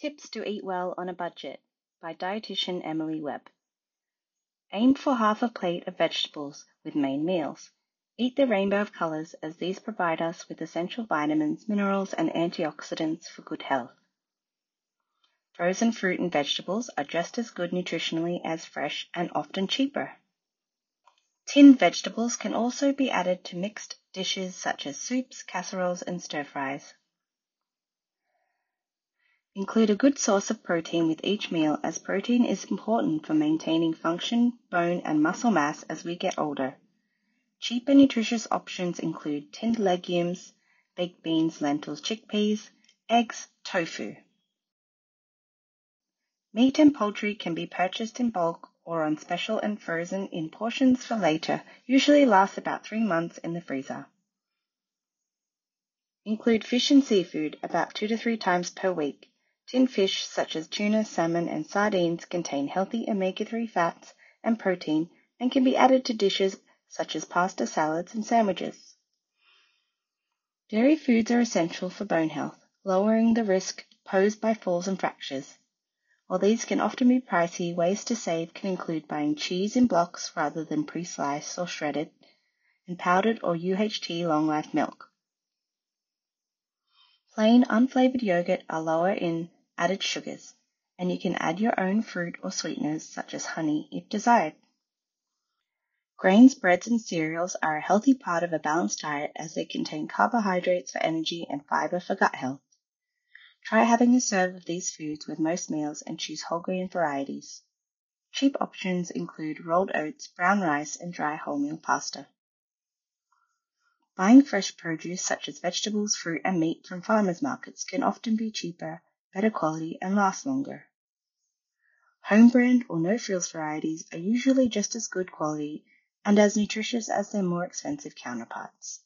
Tips to Eat Well on a Budget by dietitian Emily Webb. Aim for half a plate of vegetables with main meals. Eat the rainbow of colors as these provide us with essential vitamins, minerals, and antioxidants for good health. Frozen fruit and vegetables are just as good nutritionally as fresh and often cheaper. Tinned vegetables can also be added to mixed dishes such as soups, casseroles, and stir fries. Include a good source of protein with each meal as protein is important for maintaining function, bone, and muscle mass as we get older. Cheap and nutritious options include tinned legumes, baked beans, lentils, chickpeas, eggs, tofu. Meat and poultry can be purchased in bulk or on special and frozen in portions for later, usually lasts about three months in the freezer. Include fish and seafood about two to three times per week. Tinned fish such as tuna, salmon, and sardines contain healthy omega-3 fats and protein and can be added to dishes such as pasta, salads, and sandwiches. Dairy foods are essential for bone health, lowering the risk posed by falls and fractures. While these can often be pricey, ways to save can include buying cheese in blocks rather than pre-sliced or shredded, and powdered or UHT long-life milk. Plain unflavored yogurt are lower in added sugars, and you can add your own fruit or sweeteners such as honey if desired. Grains, breads, and cereals are a healthy part of a balanced diet as they contain carbohydrates for energy and fiber for gut health. Try having a serve of these foods with most meals and choose whole grain varieties. Cheap options include rolled oats, brown rice, and dry wholemeal pasta. Buying fresh produce such as vegetables, fruit, and meat from farmers markets can often be cheaper better quality, and last longer. Home brand or no frills varieties are usually just as good quality and as nutritious as their more expensive counterparts.